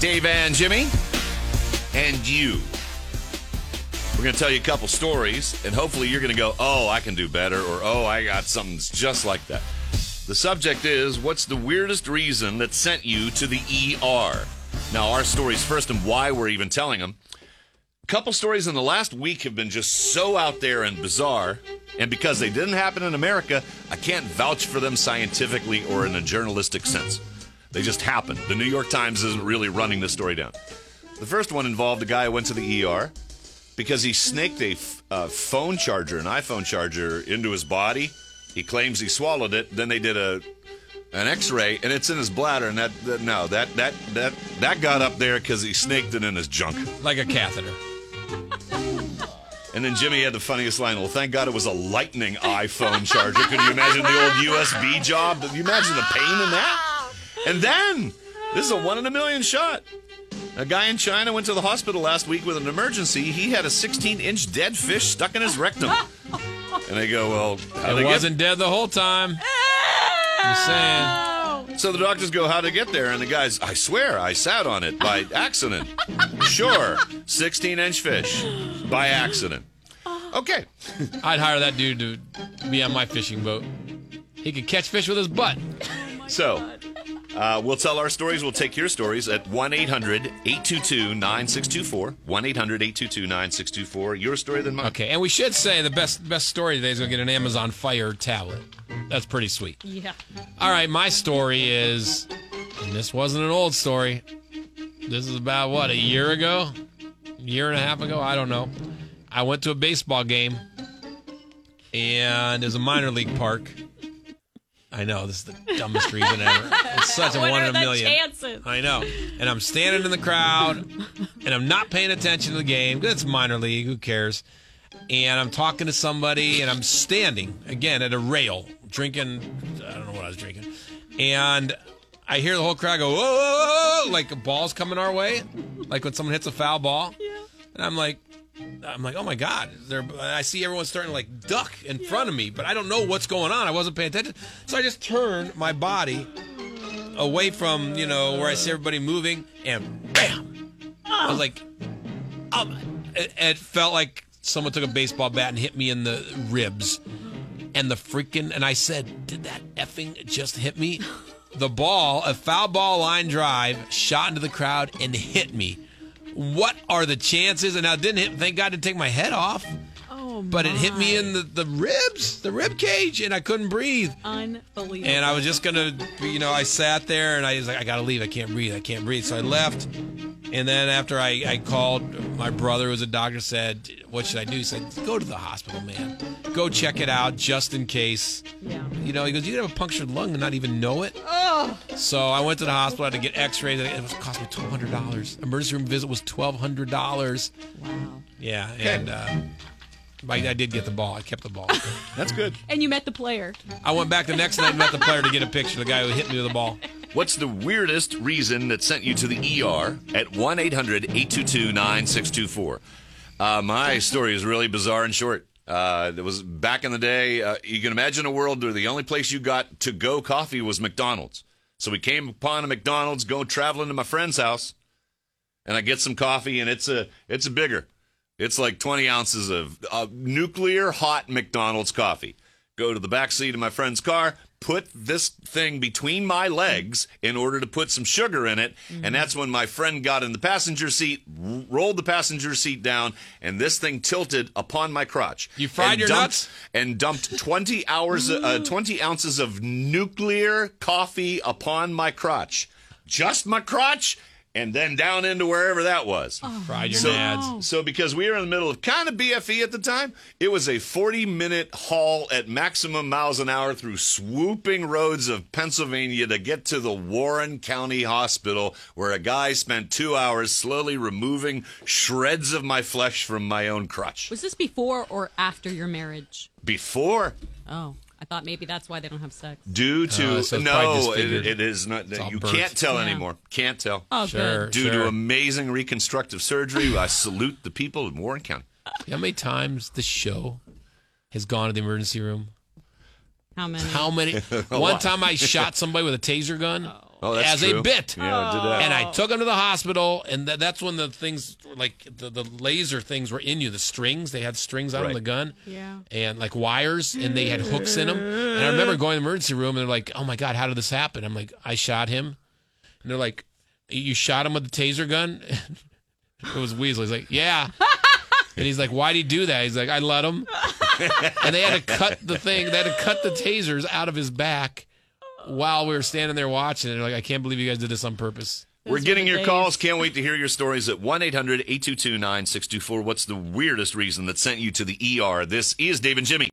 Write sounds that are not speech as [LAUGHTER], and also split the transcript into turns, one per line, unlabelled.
Dave and Jimmy, and you. We're going to tell you a couple stories, and hopefully you're going to go, oh, I can do better, or oh, I got something just like that. The subject is what's the weirdest reason that sent you to the ER? Now, our stories first and why we're even telling them. A couple stories in the last week have been just so out there and bizarre, and because they didn't happen in America, I can't vouch for them scientifically or in a journalistic sense. They just happened. The New York Times isn't really running this story down. The first one involved a guy who went to the ER because he snaked a f- uh, phone charger, an iPhone charger, into his body. He claims he swallowed it. Then they did a an X-ray, and it's in his bladder. And that, that no, that that that that got up there because he snaked it in his junk.
Like a catheter.
And then Jimmy had the funniest line. Well, thank God it was a lightning iPhone charger. Could you imagine the old USB job? Could you imagine the pain in that? And then this is a one in a million shot. A guy in China went to the hospital last week with an emergency. He had a 16 inch dead fish stuck in his rectum. And they go, well, how
It wasn't dead the whole time. Just saying.
So the doctors go, how'd it get there? And the guy's, I swear, I sat on it by [LAUGHS] accident. sure, 16 inch fish by accident. Okay. [LAUGHS]
I'd hire that dude to be on my fishing boat. He could catch fish with his butt.
So, uh, we'll tell our stories. We'll take your stories at 1 800 822 9624. 1 800 822 9624. Your story, then mine.
Okay, and we should say the best best story today is gonna get an Amazon Fire tablet. That's pretty sweet.
Yeah.
All right, my story is, and this wasn't an old story. This is about what a year ago, a year and a half ago. I don't know. I went to a baseball game, and it was a minor league park. I know this is the dumbest reason ever. It's such a
What
one in a million.
chances?
I know. And I'm standing in the crowd and I'm not paying attention to the game. It's minor league. Who cares? And I'm talking to somebody and I'm standing again at a rail drinking. I don't know what I was drinking. And I hear the whole crowd go, whoa, whoa, whoa, like a ball's coming our way, like when someone hits a foul ball. yeah. And I'm like, I'm like, oh my god! There, I see everyone starting to like duck in front of me, but I don't know what's going on. I wasn't paying attention, so I just turned my body away from you know where I see everybody moving, and bam! I was like, um, it, it felt like someone took a baseball bat and hit me in the ribs, and the freaking and I said, did that effing just hit me? [LAUGHS] The ball, a foul ball line drive, shot into the crowd and hit me. What are the chances? And now it didn't hit. Thank God didn't take my head off,
Oh, my
but it hit me in the, the ribs, the rib cage, and I couldn't breathe.
Unbelievable.
And I was just gonna, you know, I sat there and I was like, I gotta leave. I can't breathe. I can't breathe. So I left. And then after I, I called my brother, who was a doctor, said, "What should I do?" He said, "Go to the hospital, man. Go check it out just in case."
Yeah.
You know, he goes, "You could have a punctured lung and not even know it." Oh. So I went to the hospital. I had to get X-rays. It was cost me twelve hundred dollars. Emergency room visit was twelve hundred dollars.
Wow.
Yeah, and uh, I, I did get the ball. I kept the ball. [LAUGHS]
That's good.
And you met the player.
I went back the next night and met the player to get a picture. The guy who hit me with the ball.
What's the weirdest reason that sent you to the ER at 1 800 822 9624? Uh, My story is really bizarre and short. Uh, it was back in the day. Uh, you can imagine a world where the only place you got to go coffee was McDonald's. So we came upon a McDonald's, go traveling to my friend's house, and I get some coffee, and it's a it's a bigger. It's like 20 ounces of uh, nuclear hot McDonald's coffee. Go to the back seat of my friend's car, put this thing between my legs in order to put some sugar in it. And that's when my friend got in the passenger seat, r- rolled the passenger seat down, and this thing tilted upon my crotch.
You fried
and
your
dumped,
nuts?
And dumped 20 hours, uh, [GASPS] 20 ounces of nuclear coffee upon my crotch. Just my crotch, and then down into wherever that was.
Oh, Fried your
So,
nads.
so because we were in the middle of kind of BFE at the time, it was a 40 minute haul at maximum miles an hour through swooping roads of Pennsylvania to get to the Warren County Hospital, where a guy spent two hours slowly removing shreds of my flesh from my own crotch.
Was this before or after your marriage?
Before,
Oh, I thought maybe that's why they don't have sex.
due to
Oh, so
no, it,
disfigured.
it is not.
all
You can't tell
Yeah.
anymore. Can't tell.
Oh,
Sure.
good.
Due to amazing reconstructive surgery, I salute the people in Warren County.
You know how many times the show has gone to the emergency room?
How many?
How many? [LAUGHS] One
lot.
time I [LAUGHS] shot somebody with a taser gun.
Oh, Oh, that's
as
true.
a bit.
Yeah, I did that.
And I took him to the hospital, and th- that's when the things like the, the laser things were in you. The strings they had strings out on the gun,
Yeah.
and like wires, and they had hooks in them. And I remember going to the emergency room, and they're like, "Oh my god, how did this happen?" I'm like, "I shot him," and they're like, "You shot him with the taser gun?" [LAUGHS] it was Weasel. He's like, "Yeah." And he's like, "Why'd he do that?" He's like, "I let him." [LAUGHS] and they had to cut the thing. They had to cut the tasers out of his back while we were standing there watching. And they're like, "I can't believe you guys did this on purpose."
We're getting your
days.
calls. Can't wait to hear your stories at 1 800 822 9624. What's the weirdest reason that sent you to the ER? This is Dave and Jimmy.